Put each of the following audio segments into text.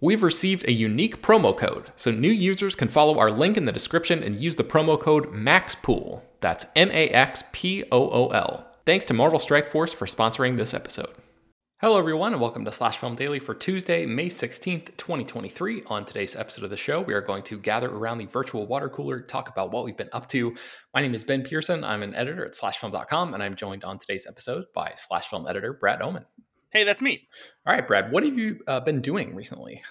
We've received a unique promo code, so new users can follow our link in the description and use the promo code MAXPOOL. That's M A X P O O L. Thanks to Marvel Strike Force for sponsoring this episode. Hello, everyone, and welcome to Slash Film Daily for Tuesday, May 16th, 2023. On today's episode of the show, we are going to gather around the virtual water cooler, talk about what we've been up to. My name is Ben Pearson. I'm an editor at slashfilm.com, and I'm joined on today's episode by Slash Film editor Brad Oman. Hey, that's me. All right, Brad, what have you uh, been doing recently?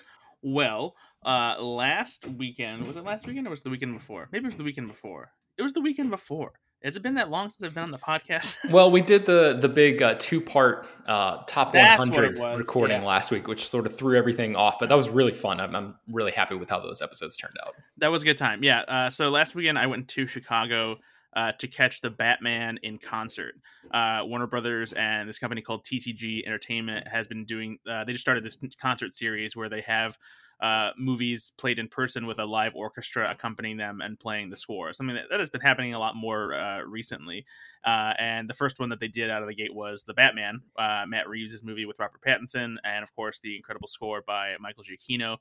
Well, uh, last weekend was it last weekend or was it the weekend before? Maybe it was the weekend before. It was the weekend before. Has it been that long since I've been on the podcast? well, we did the the big uh, two part uh, top That's 100 was, recording yeah. last week, which sort of threw everything off. But that was really fun. I'm, I'm really happy with how those episodes turned out. that was a good time. Yeah. Uh, so last weekend I went to Chicago uh, to catch the Batman in concert. Uh, Warner Brothers and this company called TCG Entertainment has been doing. Uh, they just started this concert series where they have uh, movies played in person with a live orchestra accompanying them and playing the score. Something that, that has been happening a lot more uh, recently. Uh, and the first one that they did out of the gate was the Batman, uh, Matt Reeves' movie with Robert Pattinson, and of course the incredible score by Michael Giacchino.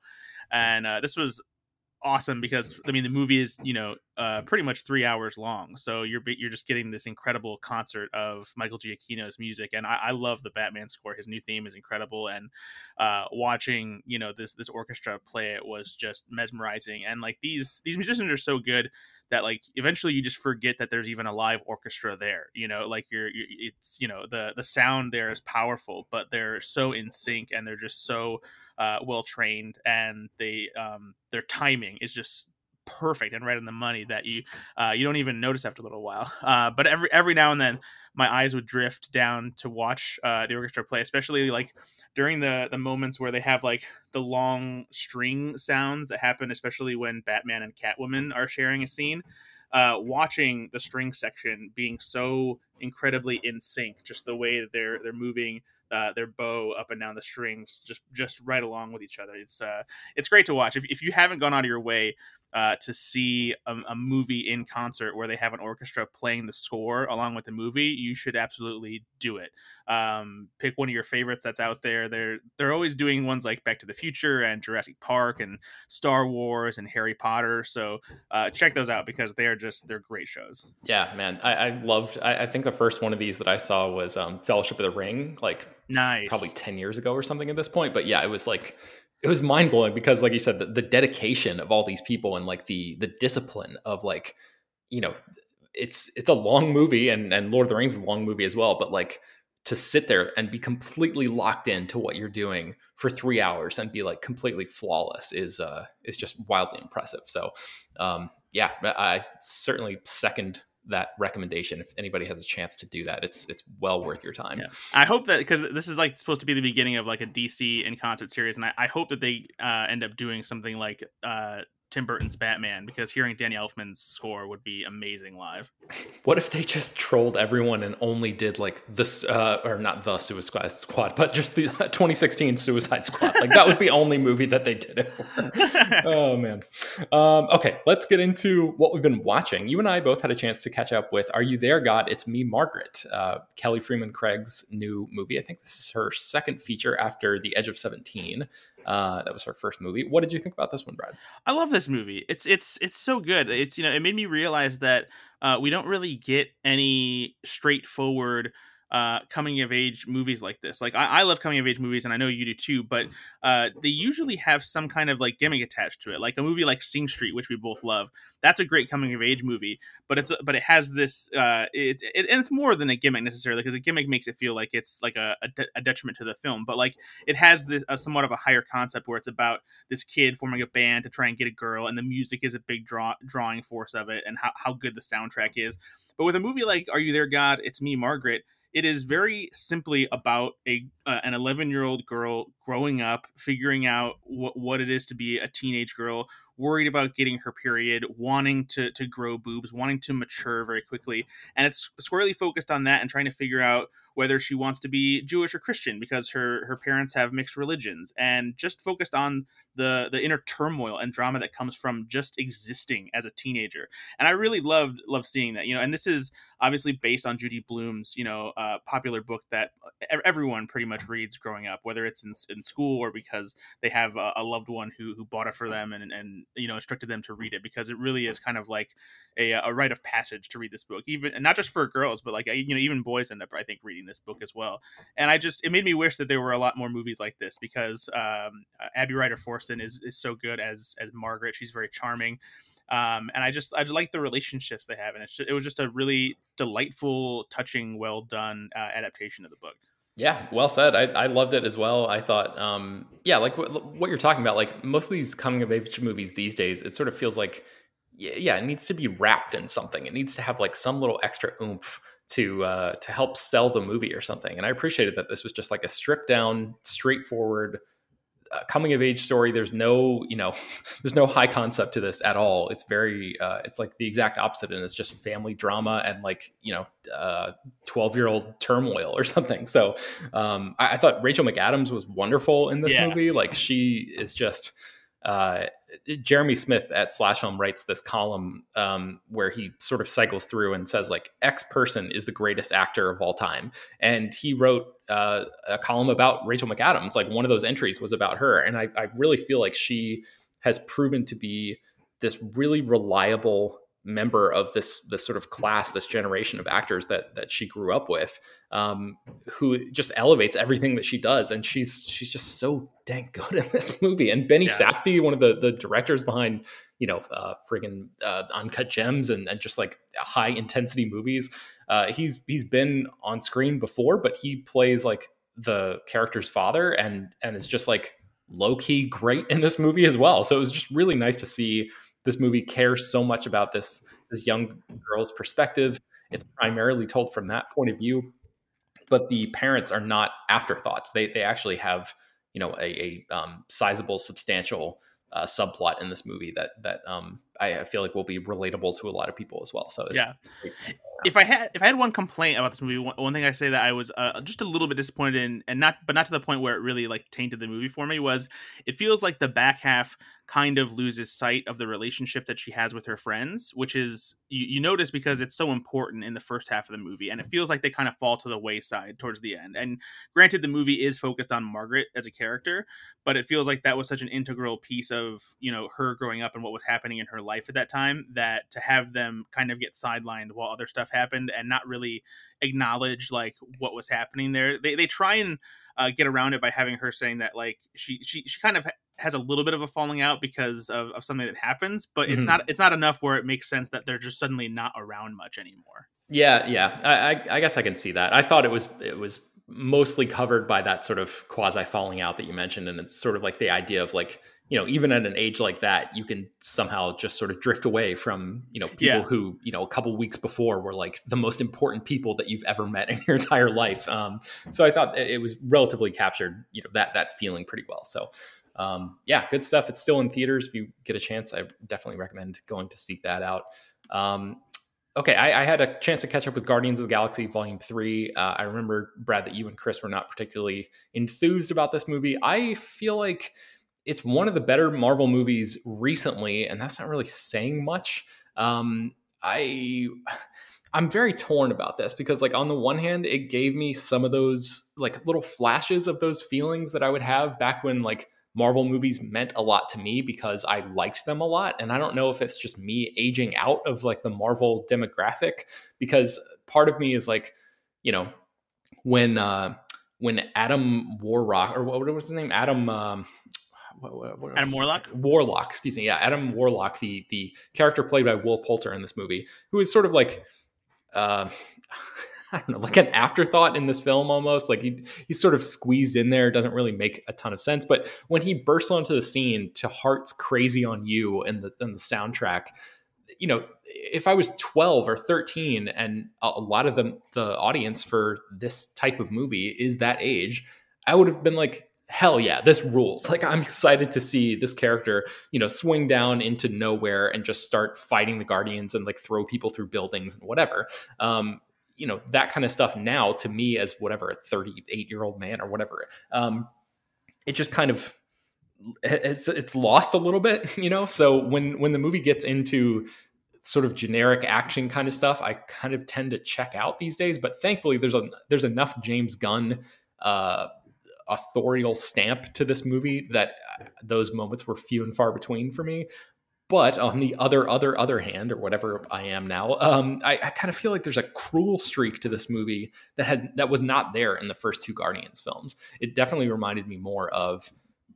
And uh, this was awesome because I mean the movie is you know uh, pretty much three hours long, so you're you're just getting this incredible concert of Michael Giacchino's music, and I, I love the Batman score. His new theme is incredible, and uh, watching you know this this orchestra play it was just mesmerizing. And like these these musicians are so good that like eventually you just forget that there's even a live orchestra there. You know, like you're, you it's you know the the sound there is powerful, but they're so in sync and they're just so uh, well trained, and they um, their timing is just perfect and right on the money that you uh, you don't even notice after a little while. Uh, but every every now and then, my eyes would drift down to watch uh, the orchestra play, especially like during the the moments where they have like the long string sounds that happen, especially when Batman and Catwoman are sharing a scene. Uh, watching the string section being so incredibly in sync, just the way that they're they're moving uh, their bow up and down the strings, just just right along with each other. It's uh, it's great to watch. If if you haven't gone out of your way uh, to see a, a movie in concert where they have an orchestra playing the score along with the movie, you should absolutely do it. Um, pick one of your favorites that's out there. They're they're always doing ones like Back to the Future and Jurassic Park and Star Wars and Harry Potter. So uh, check those out because they're just they're great shows. Yeah, man, I, I loved. I, I think the first one of these that I saw was um, Fellowship of the Ring, like Nice, probably 10 years ago or something at this point but yeah it was like it was mind blowing because like you said the, the dedication of all these people and like the the discipline of like you know it's it's a long movie and and Lord of the Rings is a long movie as well but like to sit there and be completely locked into what you're doing for 3 hours and be like completely flawless is uh is just wildly impressive. So um yeah I certainly second that recommendation if anybody has a chance to do that it's it's well worth your time Yeah. I hope that because this is like supposed to be the beginning of like a DC in concert series, and I, I hope that they uh, end up doing something like uh, Tim Burton's Batman because hearing Danny Elfman's score would be amazing live. What if they just trolled everyone and only did like this, uh, or not the Suicide Squad, but just the 2016 Suicide Squad? Like that was the only movie that they did it for. oh man. Um, okay, let's get into what we've been watching. You and I both had a chance to catch up with "Are You There, God?" It's Me, Margaret. Uh, Kelly Fremon Craig's new movie. I think this is her second feature after The Edge of Seventeen. Uh, that was her first movie. What did you think about this one, Brad? I love this movie. It's it's it's so good. It's you know it made me realize that uh, we don't really get any straightforward uh, coming of age movies like this. Like I, I, love coming of age movies, and I know you do too. But uh, they usually have some kind of like gimmick attached to it. Like a movie like Sing Street, which we both love. That's a great coming of age movie, but it's but it has this. Uh, it, it and it's more than a gimmick necessarily because a gimmick makes it feel like it's like a, a, de- a detriment to the film. But like it has this a somewhat of a higher concept where it's about this kid forming a band to try and get a girl, and the music is a big draw drawing force of it, and how how good the soundtrack is. But with a movie like Are You There, God? It's Me, Margaret it is very simply about a uh, an 11 year old girl growing up, figuring out what what it is to be a teenage girl, worried about getting her period, wanting to to grow boobs, wanting to mature very quickly, and it's squarely focused on that and trying to figure out whether she wants to be Jewish or Christian because her her parents have mixed religions, and just focused on the the inner turmoil and drama that comes from just existing as a teenager. And I really loved loved seeing that, you know. And this is obviously based on Judy Blume's, you know, uh, popular book that everyone pretty much reads growing up, whether it's in, in school or because they have a, a, loved one who who bought it for them and and you know instructed them to read it because it really is kind of like a, a rite of passage to read this book, even and not just for girls, but like you know even boys end up I think reading this book as well. And I just it made me wish that there were a lot more movies like this because um, Abby Ryder Fortson is is so good as as Margaret. She's very charming. Um, and I just I just like the relationships they have, and just, it was just a really delightful, touching, well done uh, adaptation of the book. Yeah, well said. I, I loved it as well. I thought, um, yeah, like what, what you're talking about, like most of these coming of age movies these days, it sort of feels like, yeah, it needs to be wrapped in something. It needs to have like some little extra oomph to uh, to help sell the movie or something. And I appreciated that this was just like a stripped down, straightforward uh, coming of age story. There's no, you know, there's no high concept to this at all. It's very, uh, it's like the exact opposite, and it's just family drama and like you know, twelve uh, year old turmoil or something. So um, I, I, thought Rachel McAdams was wonderful in this yeah. movie. Like she is just uh, Jeremy Smith at Slash Film writes this column um, where he sort of cycles through and says like X person is the greatest actor of all time, and he wrote uh, a column about Rachel McAdams. Like one of those entries was about her, and I, I really feel like she has proven to be this really reliable member of this this sort of class, this generation of actors that that she grew up with, um, who just elevates everything that she does, and she's she's just so dang good in this movie. And Benny yeah. Safdie, one of the the directors behind you know uh, friggin' uh, Uncut Gems and, and just like high intensity movies, uh, he's he's been on screen before, but he plays like the character's father, and and is just like low key great in this movie as well. So it was just really nice to see this movie cares so much about this this young girl's perspective. It's primarily told from that point of view, but the parents are not afterthoughts. They they actually have you know a, a um, sizable, substantial uh, subplot in this movie that that um, I feel like will be relatable to a lot of people as well. So yeah, if I had if I had one complaint about this movie, one, one thing I say that I was uh, just a little bit disappointed in, and not but not to the point where it really like tainted the movie for me was it feels like the back half kind of loses sight of the relationship that she has with her friends, which is you, you notice because it's so important in the first half of the movie, and it feels like they kind of fall to the wayside towards the end. And granted, the movie is focused on Margaret as a character, but it feels like that was such an integral piece of you know her growing up and what was happening in her life at that time that to have them kind of get sidelined while other stuff happened and not really acknowledge like what was happening there. They they try and uh, get around it by having her saying that like she she she kind of has a little bit of a falling out because of, of something that happens, but it's mm-hmm. not it's not enough where it makes sense that they're just suddenly not around much anymore. Yeah, yeah, I, I, I guess I can see that. I thought it was it was mostly covered by that sort of quasi falling out that you mentioned, and it's sort of like the idea of like you know even at an age like that you can somehow just sort of drift away from you know people yeah. who you know a couple weeks before were like the most important people that you've ever met in your entire life um, so i thought it was relatively captured you know that that feeling pretty well so um, yeah, good stuff. It's still in theaters. If you get a chance, I definitely recommend going to seek that out. Um, okay, I, I, had a chance to catch up with Guardians of the Galaxy Volume 3. Uh, I remember, Brad, that you and Chris were not particularly enthused about this movie. I feel like it's one of the better Marvel movies recently, and that's not really saying much. Um, I. I'm very torn about this because like on the one hand it gave me some of those like little flashes of those feelings that I would have back when like Marvel movies meant a lot to me because I liked them a lot. And I don't know if it's just me aging out of like the Marvel demographic because part of me is like, you know, when uh, when Adam Warrock or what was his name? Adam. Um, what, what Adam Warlock. Warlock, excuse me. Yeah, Adam Warlock, the the character played by Will Poulter in this movie, who is sort of like, uh, I don't know, like an afterthought in this film almost. Like he he's sort of squeezed in there, doesn't really make a ton of sense. But when he bursts onto the scene to "Heart's Crazy on You" and the and the soundtrack, you know, if I was 12 or 13 and a lot of the, the audience for this type of movie is that age, I would have been like, hell yeah, this rules. Like I'm excited to see this character, you know, swing down into nowhere and just start fighting the guardians and like throw people through buildings and whatever. Um, you know, that kind of stuff now to me as whatever, a 38 year old man or whatever. Um, it just kind of it's it's lost a little bit, you know. So when when the movie gets into sort of generic action kind of stuff, I kind of tend to check out these days. But thankfully, there's a there's enough James Gunn uh, authorial stamp to this movie that uh, those moments were few and far between for me. But on the other other other hand, or whatever I am now, um, I, I kind of feel like there's a cruel streak to this movie that has that was not there in the first two Guardians films. It definitely reminded me more of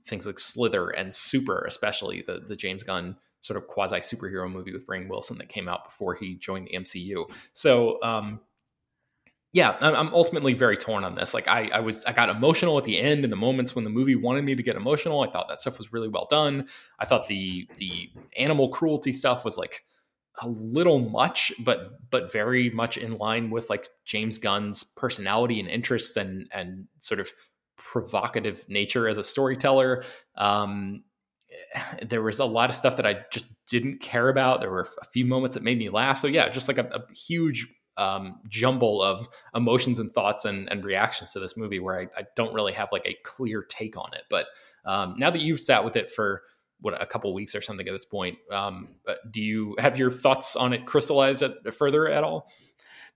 things like Slither and Super, especially the the James Gunn sort of quasi superhero movie with Rainn Wilson that came out before he joined the MCU. So um, yeah, I'm ultimately very torn on this. Like I, I was, I got emotional at the end in the moments when the movie wanted me to get emotional. I thought that stuff was really well done. I thought the the animal cruelty stuff was like a little much, but but very much in line with like James Gunn's personality and interests and and sort of provocative nature as a storyteller. Um, there was a lot of stuff that I just didn't care about. There were a few moments that made me laugh. So yeah, just like a, a huge um, jumble of emotions and thoughts and, and reactions to this movie where I, I, don't really have like a clear take on it. But um, now that you've sat with it for what a couple weeks or something at this point, um, uh, do you have your thoughts on it crystallized at, further at all?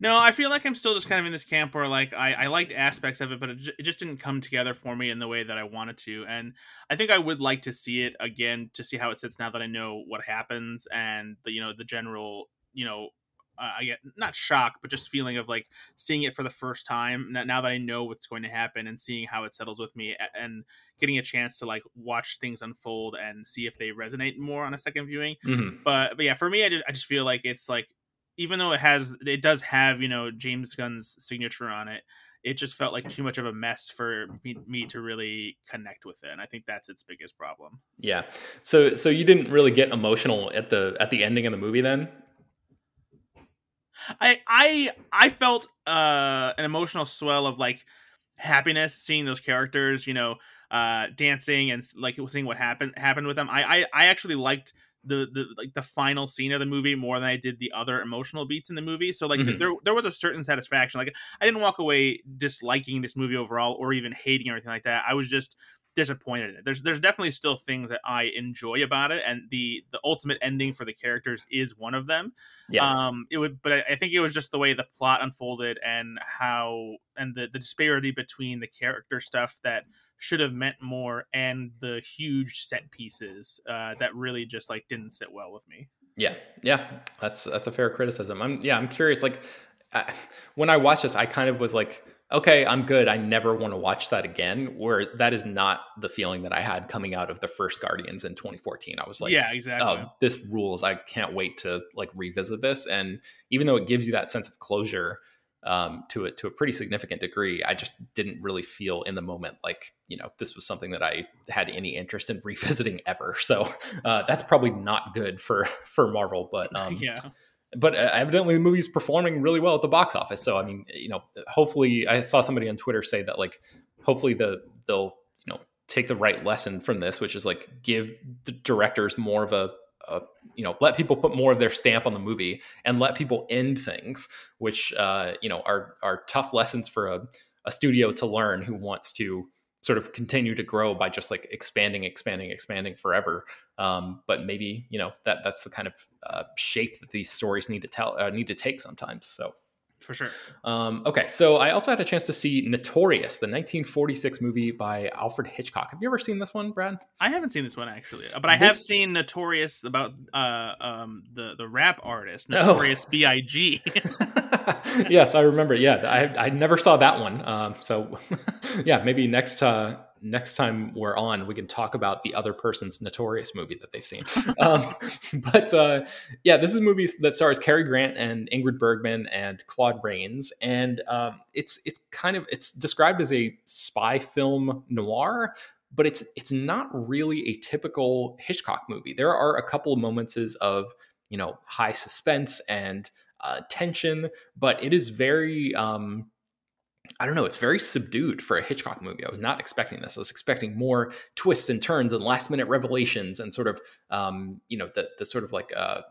No, I feel like I'm still just kind of in this camp where like I, I liked aspects of it, but it, j- it just didn't come together for me in the way that I wanted to. And I think I would like to see it again to see how it sits now that I know what happens and the you know the general you know uh, I get not shock, but just feeling of like seeing it for the first time now that I know what's going to happen and seeing how it settles with me and getting a chance to like watch things unfold and see if they resonate more on a second viewing. Mm-hmm. But but yeah, for me, I just I just feel like it's like even though it has it does have you know James Gunn's signature on it, it just felt like too much of a mess for me, me, to really connect with it and i think that's its biggest problem yeah so so you didn't really get emotional at the at the ending of the movie then i i i felt uh an emotional swell of like happiness seeing those characters you know uh dancing and like seeing what happened happened with them i i, I actually liked the the like the final scene of the movie more than I did the other emotional beats in the movie. So like mm-hmm. there there was a certain satisfaction. Like I didn't walk away disliking this movie overall or even hating or anything like that. I was just disappointed in it. There's there's definitely still things that I enjoy about it, and the the ultimate ending for the characters is one of them. Yeah. Um. It would, but I, I think it was just the way the plot unfolded and how and the the disparity between the character stuff that should have meant more and the huge set pieces uh, that really just like didn't sit well with me. Yeah, yeah, that's that's a fair criticism. I'm yeah, I'm curious. Like I, when I watched this, I kind of was like, okay, I'm good. I never want to watch that again. Where that is not the feeling that I had coming out of the first Guardians in 2014. I was like, yeah, exactly. Oh, this rules. I can't wait to like revisit this. And even though it gives you that sense of closure, um, to a to a pretty significant degree. I just didn't really feel in the moment like you know this was something that I had any interest in revisiting ever. So uh, that's probably not good for for Marvel. But um, yeah. But uh, evidently, the movie's performing really well at the box office. So I mean, you know, hopefully, I saw somebody on Twitter say that like, hopefully the they'll you know take the right lesson from this, which is like give the directors more of a uh, you know let people put more of their stamp on the movie and let people end things which uh, you know are are tough lessons for a, a studio to learn who wants to sort of continue to grow by just like expanding expanding expanding forever um, but maybe you know that that's the kind of uh, shape that these stories need to tell uh, need to take sometimes so For sure. Um, okay, so I also had a chance to see Notorious, the 1946 movie by Alfred Hitchcock. Have you ever seen this one, Brad? I haven't seen this one actually, but I have seen Notorious about uh, um, the the rap artist Oh. Notorious B.I.G. yes, I remember. Yeah, I I never saw that one. Um, so yeah, maybe next uh, next time we're on, we can talk about the other person's notorious movie that they've seen. um, but uh, yeah, this is a movie that stars Cary Grant and Ingrid Bergman and Claude Rains, and um, it's it's kind of it's described as a spy film noir. But it's it's not really a typical Hitchcock movie. There are a couple of moments of you know high suspense and uh, tension, but it is very um, I don't know. It's very subdued for a Hitchcock movie. I was not expecting this. I was expecting more twists and turns and last minute revelations and sort of, um, you know, the the sort of like uh,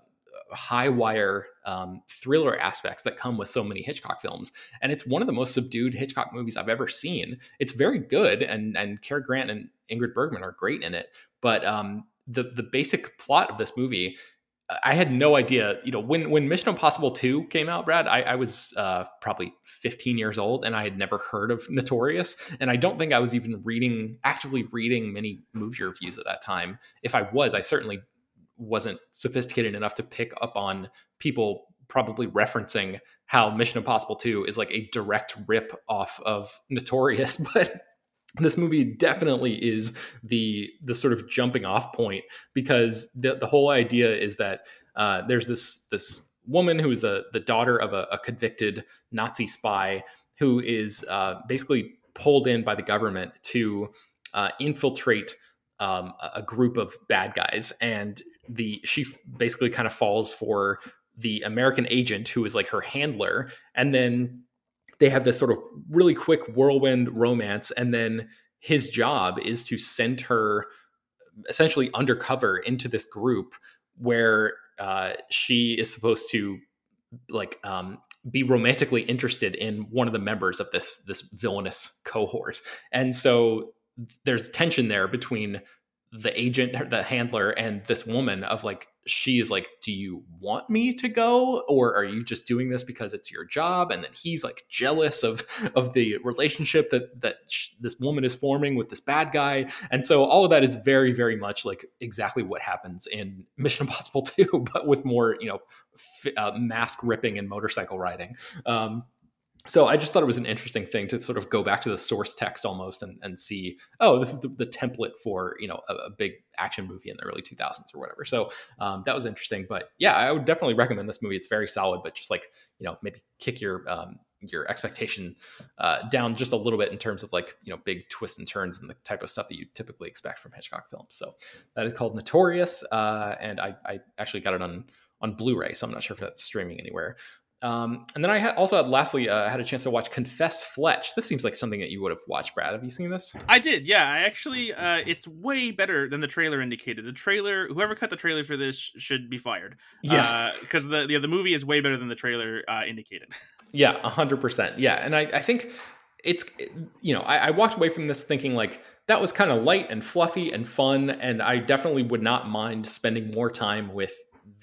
high wire um, thriller aspects that come with so many Hitchcock films. And it's one of the most subdued Hitchcock movies I've ever seen. It's very good, and and Cary Grant and Ingrid Bergman are great in it. But um, the the basic plot of this movie I had no idea, you know, when when Mission Impossible 2 came out, Brad, I, I was uh, probably 15 years old and I had never heard of Notorious. And I don't think I was even reading, actively reading many movie reviews at that time. If I was, I certainly wasn't sophisticated enough to pick up on people probably referencing how Mission Impossible 2 is like a direct rip off of Notorious. But this movie definitely is the the sort of jumping off point because the the whole idea is that uh, there's this this woman who is the the daughter of a, a convicted Nazi spy who is uh, basically pulled in by the government to uh, infiltrate um, a group of bad guys, and the she basically kind of falls for the American agent who is like her handler, and then they have this sort of really quick whirlwind romance and then his job is to send her essentially undercover into this group where uh, she is supposed to like um, be romantically interested in one of the members of this this villainous cohort. And so there's tension there between the agent the handler and this woman of like she is like do you want me to go or are you just doing this because it's your job? And then he's like jealous of of the relationship that that sh- this woman is forming with this bad guy. And so all of that is very very much like exactly what happens in mission impossible 2 but with more you know f- uh, mask ripping and motorcycle riding. Um so I just thought it was an interesting thing to sort of go back to the source text almost and, and see, oh, this is the, the template for you know a, a, big action movie in the early 2000s or whatever. So um, that was interesting. But yeah, I would definitely recommend this movie. It's very solid, but just like you know maybe kick your um, your expectation uh, down just a little bit in terms of like you know big twists and turns and the type of stuff that you typically expect from Hitchcock films. So that is called Notorious, uh, and I, I actually got it on on Blu-ray, so I'm not sure if that's streaming anywhere. Um, and then I had also had lastly uh, had a chance to watch Confess Fletch. This seems like something that you would have watched, Brad. Have you seen this? I did. Yeah, I actually. Uh, it's way better than the trailer indicated. The trailer, whoever cut the trailer for this should be fired. Yeah, because the yeah, the movie is way better than the trailer uh, indicated. Yeah, hundred percent. Yeah, and I, I think it's you know I, I walked away from this thinking like that was kind of light and fluffy and fun, and I definitely would not mind spending more time with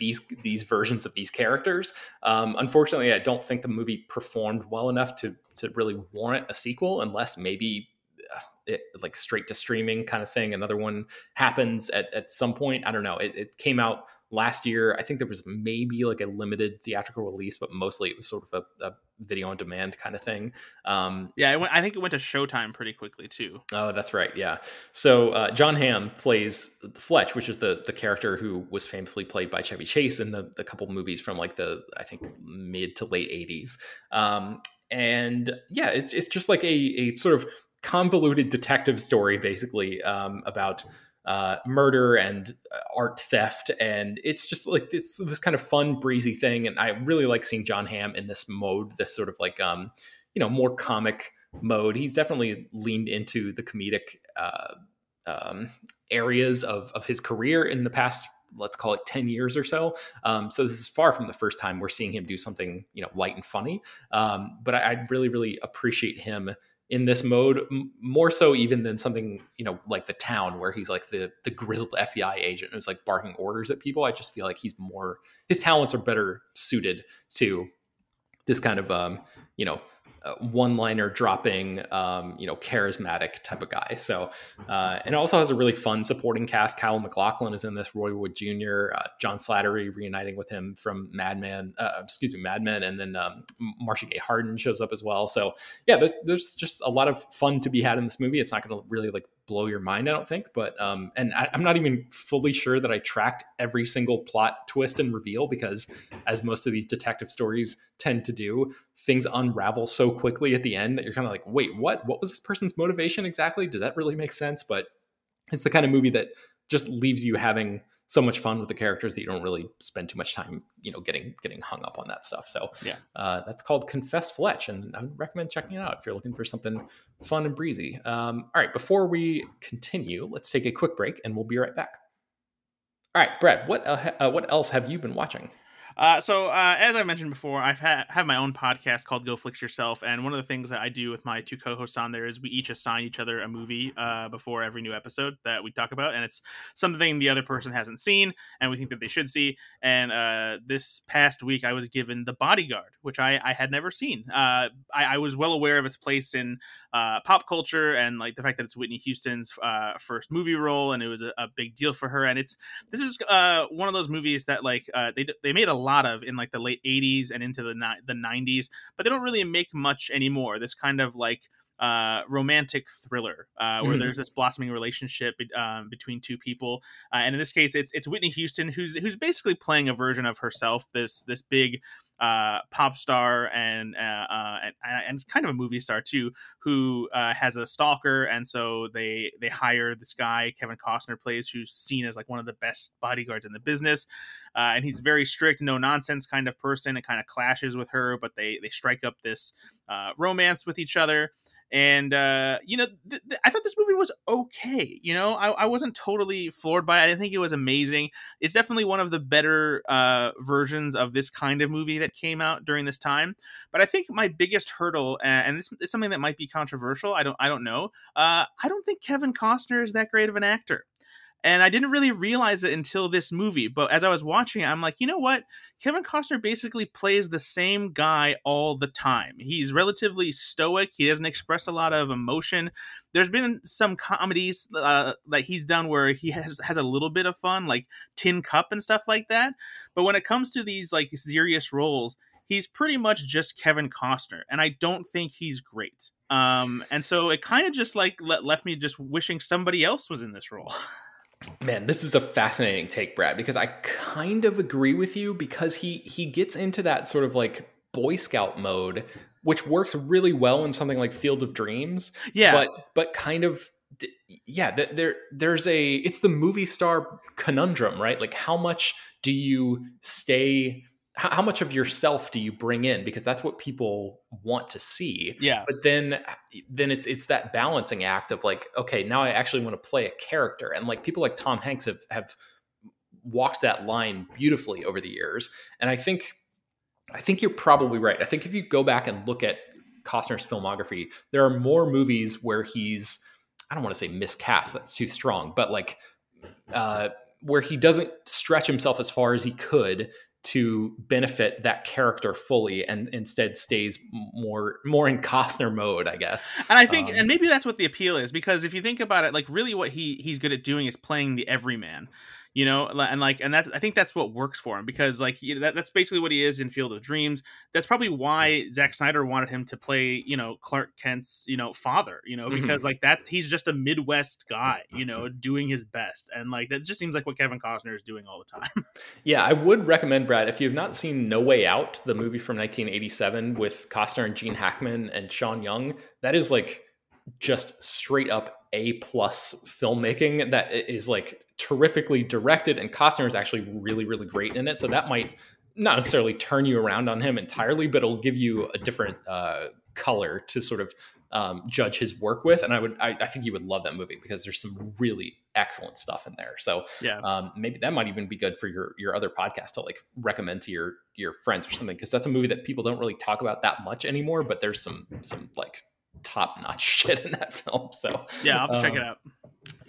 these these versions of these characters. Um, unfortunately, I don't think the movie performed well enough to to really warrant a sequel, unless maybe uh, it, like straight to streaming kind of thing. Another one happens at at some point. I don't know. It, it came out last year. I think there was maybe like a limited theatrical release, but mostly it was sort of a, a video on demand kind of thing. Um, yeah, went, I think it went to Showtime pretty quickly too. Oh, that's right. Yeah. So uh, John Hamm plays Fletch, which is the the character who was famously played by Chevy Chase in the the couple movies from like the I think mid to late '80s. Um, and yeah, it's it's just like a a sort of convoluted detective story, basically um, about uh, murder and uh, art theft, and it's just like it's this kind of fun, breezy thing. And I really like seeing John Hamm in this mode, this sort of like um, you know more comic mode. He's definitely leaned into the comedic uh, um, areas of of his career in the past. Let's call it ten years or so. Um, so this is far from the first time we're seeing him do something you know light and funny. Um, but I, I really, really appreciate him in this mode more so even than something you know like the town where he's like the the grizzled FBI agent who's like barking orders at people. I just feel like he's more his talents are better suited to this kind of um, you know one liner dropping, um, you know, charismatic type of guy. So, uh, and also has a really fun supporting cast. Kyle MacLachlan is in this, Roy Wood Jr., uh, John Slattery reuniting with him from Madman, uh, excuse me, Mad Men, and then um, Marcia Gay Harden shows up as well. So, yeah, there's, there's just a lot of fun to be had in this movie. It's not going to really like blow your mind, I don't think. But um, and I, am not even fully sure that I tracked every single plot twist and reveal because, as most of these detective stories tend to do, things unravel so quickly at the end that you're kind of like, wait, what? What was this person's motivation exactly? Does that really make sense? But it's the kind of movie that just leaves you having so much fun with the characters that you don't really spend too much time, you know, getting getting hung up on that stuff. So yeah, uh, that's called Confess Fletch, and I would recommend checking it out if you're looking for something fun and breezy. Um, all right, before we continue, let's take a quick break, and we'll be right back. All right, Brad, what uh, uh, what else have you been watching? Uh, so uh, as I mentioned before, I've ha- have my own podcast called Go Flix Yourself, and one of the things that I do with my two co-hosts on there is we each assign each other a movie uh, before every new episode that we talk about, and it's something the other person hasn't seen, and we think that they should see. And uh, this past week, I was given The Bodyguard, which I, I had never seen. Uh, I, I, was well aware of its place in uh, pop culture and like the fact that it's Whitney Houston's uh, first movie role, and it was a, a, big deal for her. And it's this is uh, one of those movies that like they they made a lot lot of in like the late 80s and into the ni- the 90s, but they don't really make much anymore. This kind of like uh, romantic thriller uh, where mm-hmm. there's this blossoming relationship um, between two people, uh, and in this case, it's it's Whitney Houston who's who's basically playing a version of herself. This this big uh, pop star and, uh, uh, and and kind of a movie star too, who uh, has a stalker, and so they they hire this guy Kevin Costner plays, who's seen as like one of the best bodyguards in the business, uh, and he's very strict, no nonsense kind of person. It kind of clashes with her, but they they strike up this uh, romance with each other and uh, you know th- th- i thought this movie was okay you know? I-, I, wasn't totally floored by it. I didn't think it was amazing. It's definitely one of the better uh, versions of this kind of movie that came out during this time. But i think my biggest hurdle and this is something that might be controversial i don't i don't know uh, i don't think kevin costner is that great of an actor and I didn't really realize it until this movie. But as I was watching it, I'm like, you know what? Kevin Costner basically plays the same guy all the time. He's relatively stoic. He doesn't express a lot of emotion. There's been some comedies uh, that he's done where he has has a little bit of fun, like Tin Cup and stuff like that. But when it comes to these like serious roles, he's pretty much just Kevin Costner, and I don't think he's great. Um, and so it kind of just like left me just wishing somebody else was in this role. Man, this is a fascinating take, Brad, because I kind of agree with you because he he gets into that sort of like Boy Scout mode, which works really well in something like Field of Dreams. Yeah, but but kind of yeah, there there's a it's the movie star conundrum, right? Like how much do you stay how, much of yourself do you bring in? Because that's what people want to see. Yeah. But then then it's it's that balancing act of like okay now i actually want to play a character. And like people like tom hanks have have walked that line beautifully over the years. And i think i think you're probably right. I think if you go back and look at costner's filmography there are more movies where he's i don't want to say miscast that's too strong but like uh where he doesn't stretch himself as far as he could to benefit that character fully and instead stays more more in Costner mode, I guess. And I think um, and maybe that's what the appeal is because if you think about it like really what he he's good at doing is playing the everyman you know and like and that's i think that's what works for him because like you know, that, that's basically what he is in field of dreams that's probably why Zack snyder wanted him to play you know clark kent's you know father you know mm-hmm. because mm-hmm. like that's he's just a midwest guy you know doing his best and like that just seems like what kevin costner is doing all the time yeah i would recommend brad if you've not seen no way out the movie from 1987 with costner and gene hackman and sean young that is like just straight up a plus filmmaking that is like terrifically directed, and Costner is actually really, really great in it. So that might not necessarily turn you around on him entirely, but it'll give you a different uh, color to sort of um, judge his work with. And I would, I, I, think you would love that movie because there's some really excellent stuff in there. So yeah, um, maybe that might even be good for your your other podcast to like recommend to your your friends or something because that's a movie that people don't really talk about that much anymore. But there's some some like top notch shit in that film. So yeah, I'll um, check it um, out.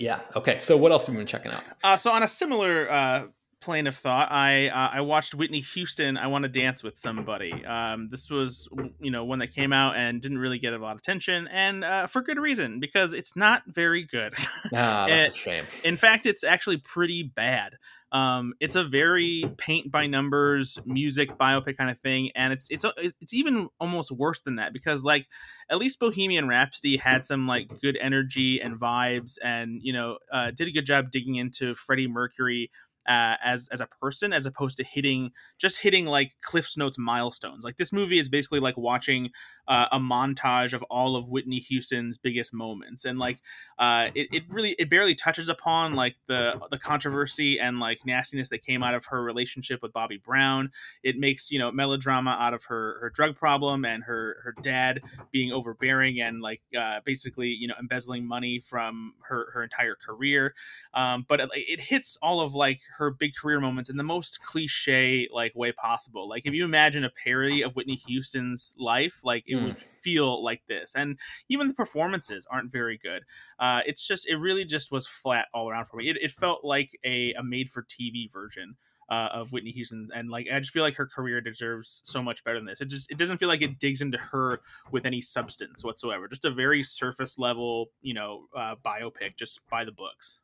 Yeah. Okay. So what else have you been checking out? Uh, so on a similar uh, plane of thought, I uh, I watched Whitney Houston. I want to dance with somebody. Um, this was you know one that came out and didn't really get a lot of attention, and uh, for good reason because it's not very good. Ah, that's a shame. In fact, it's actually pretty bad. Um, it's a very paint by numbers music biopic kind of thing, and it's it's it's even almost worse than that because like at least Bohemian Rhapsody had some like good energy and vibes, and you know uh, did a good job digging into Freddie Mercury uh, as as a person as opposed to hitting just hitting like Cliff's Notes milestones. Like this movie is basically like watching uh, a montage of all of Whitney Houston's biggest moments, and like uh, it, it really it barely touches upon like the the controversy and like nastiness that came out of her relationship with Bobby Brown. It makes you know melodrama out of her her drug problem and her her dad being overbearing and like uh, basically you know embezzling money from her her entire career. Um, but it, it hits all of like her big career moments in the most cliche like way possible. Like if you imagine a parody of Whitney Houston's life, like it mm. would feel like this. And even the performances aren't very good. Uh, it's just it really just was flat all around for me. It, it felt like a, a made for TV version. Uh, of Whitney Houston, and like I just feel like her career deserves so much better than this. It just it doesn't feel like it digs into her with any substance whatsoever. Just a very surface level, you know, uh, biopic, just by the books.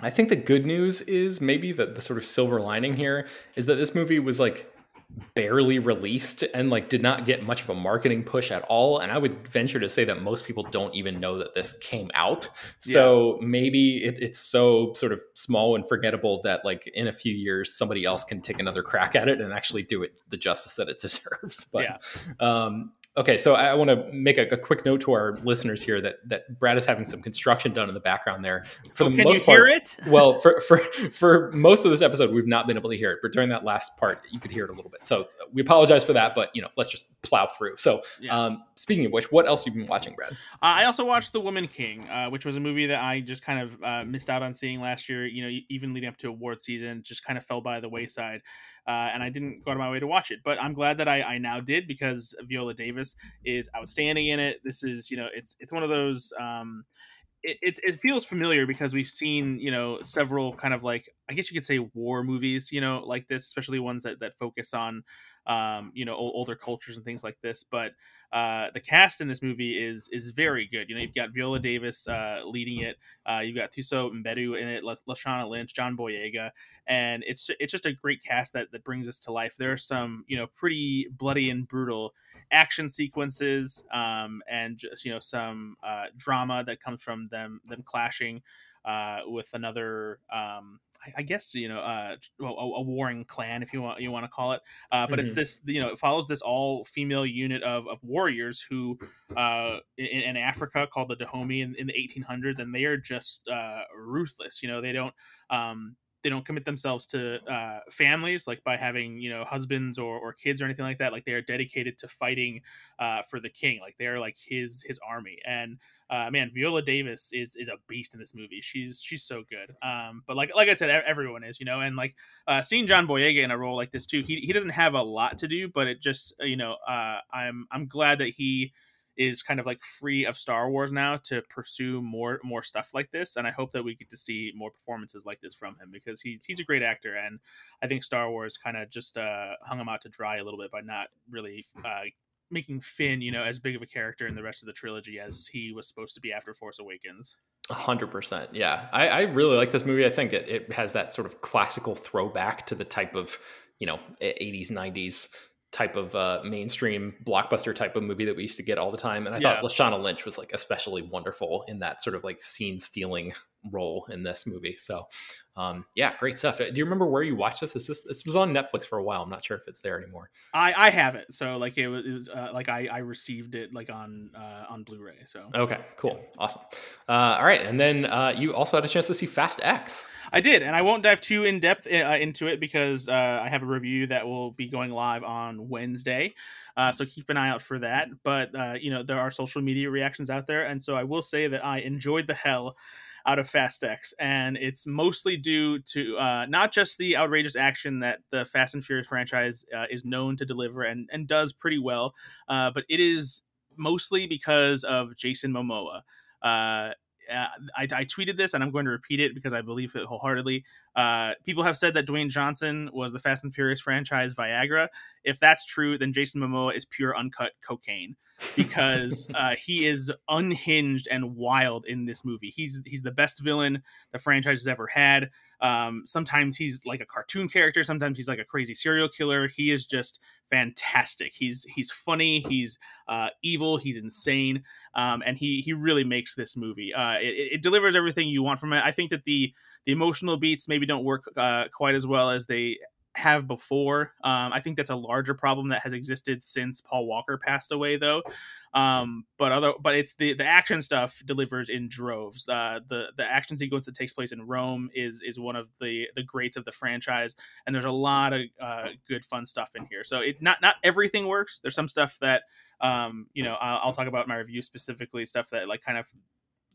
I think the good news is maybe that the sort of silver lining here is that this movie was like barely released and like did not get much of a marketing push at all and i would venture to say that most people don't even know that this came out so yeah. maybe it, it's so sort of small and forgettable that like in a few years somebody else can take another crack at it and actually do it the justice that it deserves but yeah. um Okay, so I want to make a, a, quick note to our listeners here that that Brad is having some construction done in the background there. For oh, the most part, it? well, for, for for most of this episode, we've not been able to hear it, but during that last part, you could hear it a little bit. So we apologize for that, but you know, let's just plow through. So, yeah. um, speaking of which, what else have you been watching, Brad? Uh, I also watched The Woman King, uh, which was a movie that I just kind of uh, missed out on seeing last year. You know, even leading up to award season, just kind of fell by the wayside uh, and I didn't go out of my way to watch it. But I'm glad that I, I now did because Viola Davis is outstanding in it. This is you know it's it's one of those. Um, it, it, it feels familiar because we've seen you know several kind of like I guess you could say war movies you know like this, especially ones that that focus on um, you know older cultures and things like this. But uh, the cast in this movie is is very good. You know, you've got Viola Davis uh, leading it. Uh, you've got Thuso Mbedu in it, Lashana Lynch, John Boyega, and it's it's just a great cast that that brings us to life. There are some you know pretty bloody and brutal action sequences, um, and just you know some uh, drama that comes from them them clashing uh, with another um, I guess you know uh, a, a, warring clan, if you want you want to call it. Uh, but mm-hmm. it's this you know it follows this all female unit of, of warriors who uh, in, in, Africa called the Dahomey in, in, the 1800s, and they are just uh, ruthless. You know they don't um, they don't commit themselves to uh, families like by having you know husbands or, or kids or anything like that like they are dedicated to fighting uh, for the king like they're like his his army. And uh, man viola davis is is a beast in this movie. She's she's so good. Um, but like like i said everyone is you know? And like uh, seeing john boyega in a role like this too he, he doesn't have a lot to do but it just you know uh, i'm i'm glad that he is kind of like free of Star Wars now to pursue more more stuff like this, and I hope that we get to see more performances like this from him because he's he's a great actor, and I think Star Wars kind of just uh, hung him out to dry a little bit by not really uh, making Finn, you know, as big of a character in the rest of the trilogy as he was supposed to be after Force Awakens. A hundred percent, yeah. I, I really like this movie. I think it, it has that sort of classical throwback to the type of you know 80s 90s type of uh, mainstream blockbuster type of movie that we used to get all the time. And I yeah. thought Lashana Lynch was like especially wonderful in that sort of like scene stealing role in this movie. So um, yeah, great stuff. Do you remember where you watched this? This, this was on Netflix for a while. I'm not sure if it's there anymore. I, I have it. So like it was, it was uh, like I, I received it like on uh, on Blu-ray. So okay, cool, yeah. awesome. Uh, all right, and then uh, you also had a chance to see Fast X. I did, and I won't dive too in depth uh, into it because uh, I have a review that will be going live on Wednesday. Uh, so keep an eye out for that. But uh, you know there are social media reactions out there, and so I will say that I enjoyed the hell out of Fast X, and it's mostly due to uh, not just the outrageous action that the Fast and Furious franchise uh, is known to deliver and and does pretty well, but it is mostly because of Jason Momoa uh, I, I, tweeted this and I'm going to repeat it because I believe it wholeheartedly. Uh, people have said that Dwayne Johnson was the Fast and Furious franchise Viagra. If that's true, then Jason Momoa is pure uncut cocaine because uh, he is unhinged and wild in this movie. He's he's the best villain the franchise has ever had. Um, sometimes he's like a cartoon character. Sometimes he's like a crazy serial killer. He is just fantastic. He's he's funny. He's uh, evil. He's insane, um, and he he really makes this movie. Uh, it, it, delivers everything you want from it. I think that the the emotional beats maybe don't work uh, quite as well as they have before. Um, I think that's a larger problem that has existed since Paul Walker passed away, though. Um, but other, but it's the the action stuff delivers in droves. Uh, the the action sequence that takes place in Rome is is one of the the greats of the franchise, and there's a lot of uh, good fun stuff in here. So it not not everything works. There's some stuff that um, you know I'll, I'll talk about my review specifically stuff that like kind of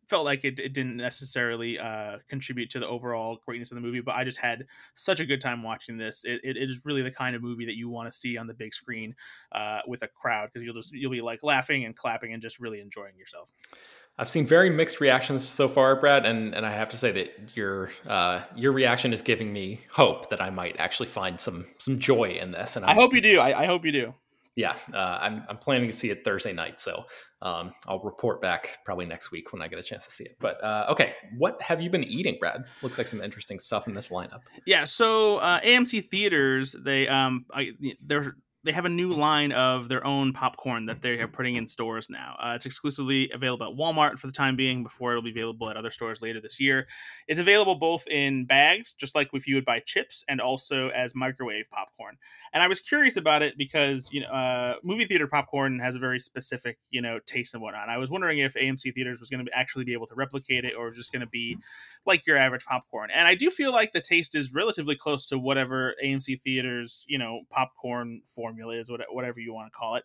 felt like it, it didn't necessarily uh, contribute to the overall greatness of the movie, but I just had such a good time watching this. It, it, it is really the kind of movie that you want to see on the big screen uh, with a crowd because you'll just you'll be like laughing and clapping and just really enjoying yourself. I've seen very mixed reactions so far, Brad, and, and I have to say that your uh, your reaction is giving me hope that I might actually find some some joy in this. And I'm, i hope you do. I, I hope you do yeah, uh, I'm I'm planning to see it Thursday night, so um, I'll report back probably next week when I get a chance to see it. But uh, okay, what have you been eating, Brad? Looks like some interesting stuff in this lineup. Yeah, so uh, AMC theaters they um I, they're they have a new line of their own popcorn that they are putting in stores now. Uh, it's exclusively available at Walmart for the time being before it'll be available at other stores later this year. It's available both in bags, just like if you would buy chips, and also as microwave popcorn. And I was curious about it because you know uh, movie theater popcorn has a very specific you know taste and whatnot. I was wondering if AMC theaters was going to actually be able to replicate it, or just going to be like your average popcorn. And I do feel like the taste is relatively close to whatever AMC theaters you know popcorn formula is, whatever you want to call it.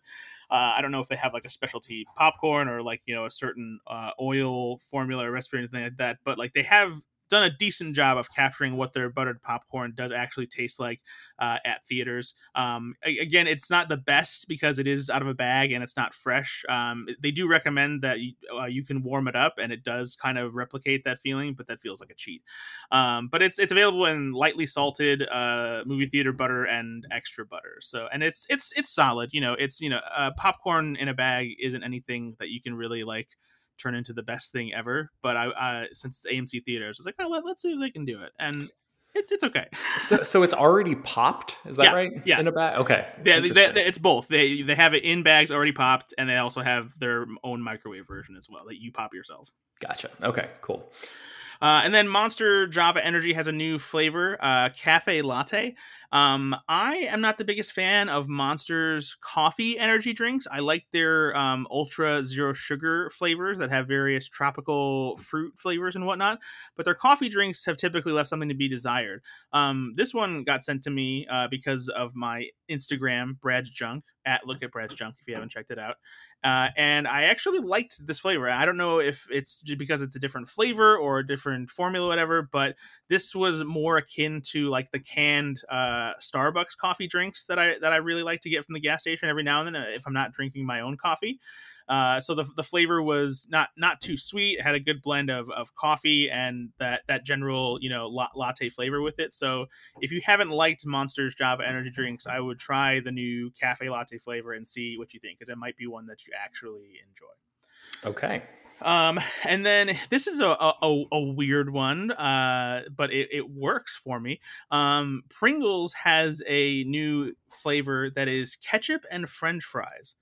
Uh, I don't know if they have like a specialty popcorn or like you know a certain uh, oil formula or recipe or anything like that, but like they have done a decent job of capturing what their buttered popcorn does actually taste like uh, at theaters. Um, again, it's not the best because it is out of a bag and it's not fresh. Um, they do recommend that you, uh, you, can warm it up and it does kind of replicate that feeling, but that feels like a cheat. Um, but it's it's available in lightly salted uh, movie theater butter and extra butter. So and it's it's it's solid. You know, it's you know uh, popcorn in a bag isn't anything that you can really like turn into the best thing ever. But I, I since it's AMC theaters, I was like, oh, let, us see if they can do it, and it's it's okay. so so it's already popped. Is that yeah, right? Yeah. In a bag. Okay. Yeah, they, they, it's both. They they have it in bags already popped, and they also have their own microwave version as well that you pop yourself. Gotcha. Okay. Cool. Uh, and then Monster Java Energy has a new flavor, uh, cafe latte. Um, I am not the biggest fan of Monster's coffee energy drinks. I like their um, ultra zero sugar flavors that have various tropical fruit flavors and whatnot, but their coffee drinks have typically left something to be desired. Um, this one got sent to me uh, because of my Instagram, Brad's Junk, at Look at Brad's Junk, if you haven't checked it out. Uh, and I actually liked this flavor. I don't know if it's because it's a different flavor or a different formula, whatever, but this was more akin to like the canned uh, Starbucks coffee drinks that I that I really like to get from the gas station every now and then uh, if I'm not drinking my own coffee. Uh, so the, the flavor was not not too sweet. It had a good blend of, of coffee and that that general you know latte flavor with it. So if you haven't liked Monster's Java energy drinks, I would try the new cafe latte flavor and see what you think because it might be one that you actually enjoy. Okay. Um, and then this is a, a, a weird one, uh, but it, it works for me. Um, Pringles has a new flavor that is ketchup and French fries.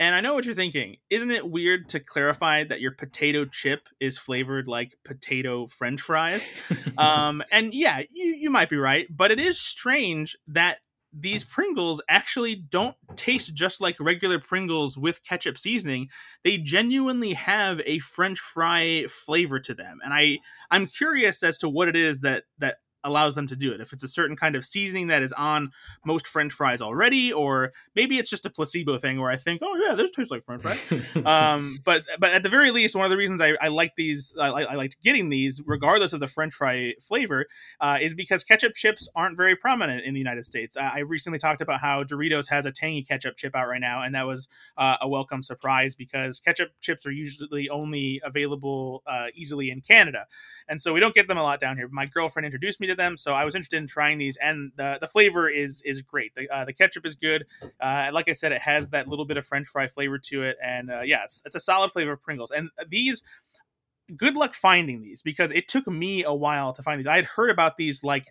And I know what you're thinking. Isn't it weird to clarify that your potato chip is flavored like potato french fries? um, and yeah, you, you might be right, but it is strange that these Pringles actually don't taste just like regular Pringles with ketchup seasoning. They genuinely have a French fry flavor to them, and I I'm curious as to what it is that that allows them to do it. If it's a certain kind of seasoning that is on most French fries already, or maybe it's just a placebo thing where I think, oh yeah, this tastes like French fries. um, but but at the very least, one of the reasons I, I like these, I, I liked getting these, regardless of the French fry flavor, uh, is because ketchup chips aren't very prominent in the United States. I, I recently talked about how Doritos has a tangy ketchup chip out right now, and that was uh, a welcome surprise because ketchup chips are usually only available uh, easily in Canada, and so we don't get them a lot down here. My girlfriend introduced me to them, so I was interested in trying these, and the the flavor is is great. The, uh, the ketchup is good. Uh, like I said, it has that little bit of French fry flavor to it, and uh, yeah, it's, it's a solid flavor of Pringles. And these, good luck finding these because it took me a while to find these. I had heard about these like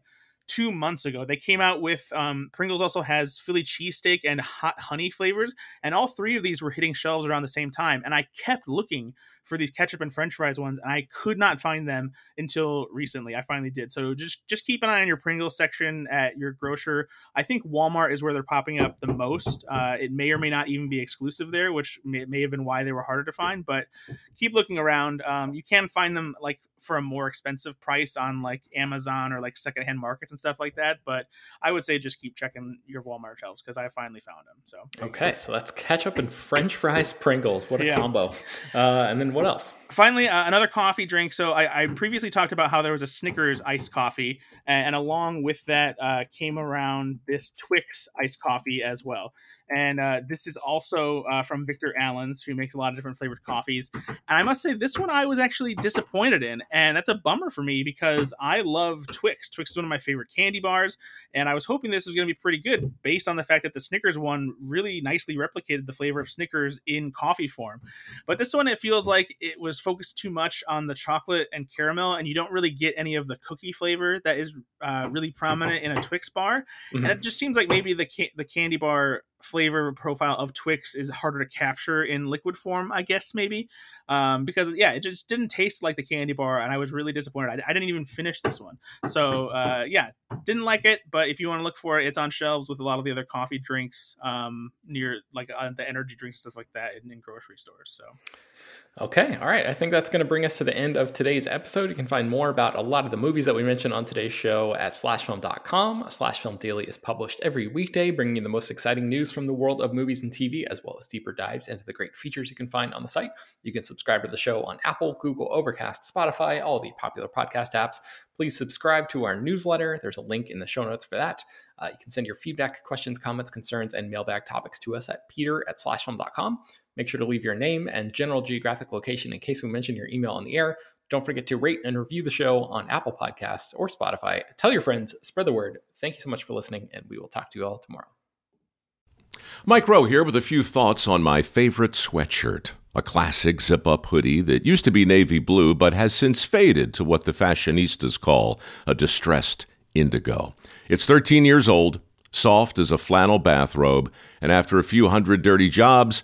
two months ago. They came out with um, Pringles also has Philly cheesesteak and hot honey flavors, and all three of these were hitting shelves around the same time. And I kept looking for these ketchup and French fries ones, and I could not find them until recently. I finally did. So just just keep an eye on your Pringles section at your grocer. I think Walmart is where they're popping up the most. Uh, it may or may not even be exclusive there, which may, may, have been why they were harder to find. But keep looking around. Um, you can find them like for a more expensive price on like Amazon or like secondhand markets and stuff like that. But I would say just keep checking your Walmart shelves because I finally found them. So okay, so that's ketchup and French fries Pringles. What a yeah. combo! Uh, and then what else? Finally, uh, another coffee drink. So I, I, previously talked about how there was a Snickers iced coffee, and, and along with that uh, came around this Twix iced coffee as well and uh, this is also uh, from Victor Allen's, who makes a lot of different flavored coffees. And I must say, this one I was actually disappointed in, and that's a bummer for me because I love Twix. Twix is one of my favorite candy bars, and I was hoping this was going to be pretty good based on the fact that the Snickers one really nicely replicated the flavor of Snickers in coffee form. But this one, it feels like it was focused too much on the chocolate and caramel, and you don't really get any of the cookie flavor that is uh, really prominent in a Twix bar. Mm-hmm. And it just seems like maybe the ca- the candy bar flavor profile of Twix is harder to capture in liquid form, I guess maybe, um, because yeah, it just didn't taste like the candy bar, and I was really disappointed. I, I didn't even finish this one, so uh, yeah, didn't like it. But if you want to look for it, it's on shelves with a lot of the other coffee drinks um, near like uh, the energy drinks stuff like that in, in grocery stores. So. Okay, all right. I think that's going to bring us to the end of today's episode. You can find more about a lot of the movies that we mentioned on today's show at slashfilm.com. Slash Film Daily is published every weekday, bringing you the most exciting news from the world of movies and TV, as well as deeper dives into the great features you can find on the site. You can subscribe to the show on Apple, Google, Overcast, Spotify, all the popular podcast apps. Please subscribe to our newsletter. There's a link in the show notes for that. Uh, you can send your feedback, questions, comments, concerns, and mailbag topics to us at peter at slashfilm.com. Make sure to leave your name and general geographic location in case we mention your email on the air. Don't forget to rate and review the show on Apple Podcasts or Spotify. Tell your friends, spread the word. Thank you so much for listening, and we will talk to you all tomorrow. Mike Rowe here with a few thoughts on my favorite sweatshirt. A classic zip up hoodie that used to be navy blue but has since faded to what the fashionistas call a distressed indigo. It's 13 years old, soft as a flannel bathrobe, and after a few hundred dirty jobs,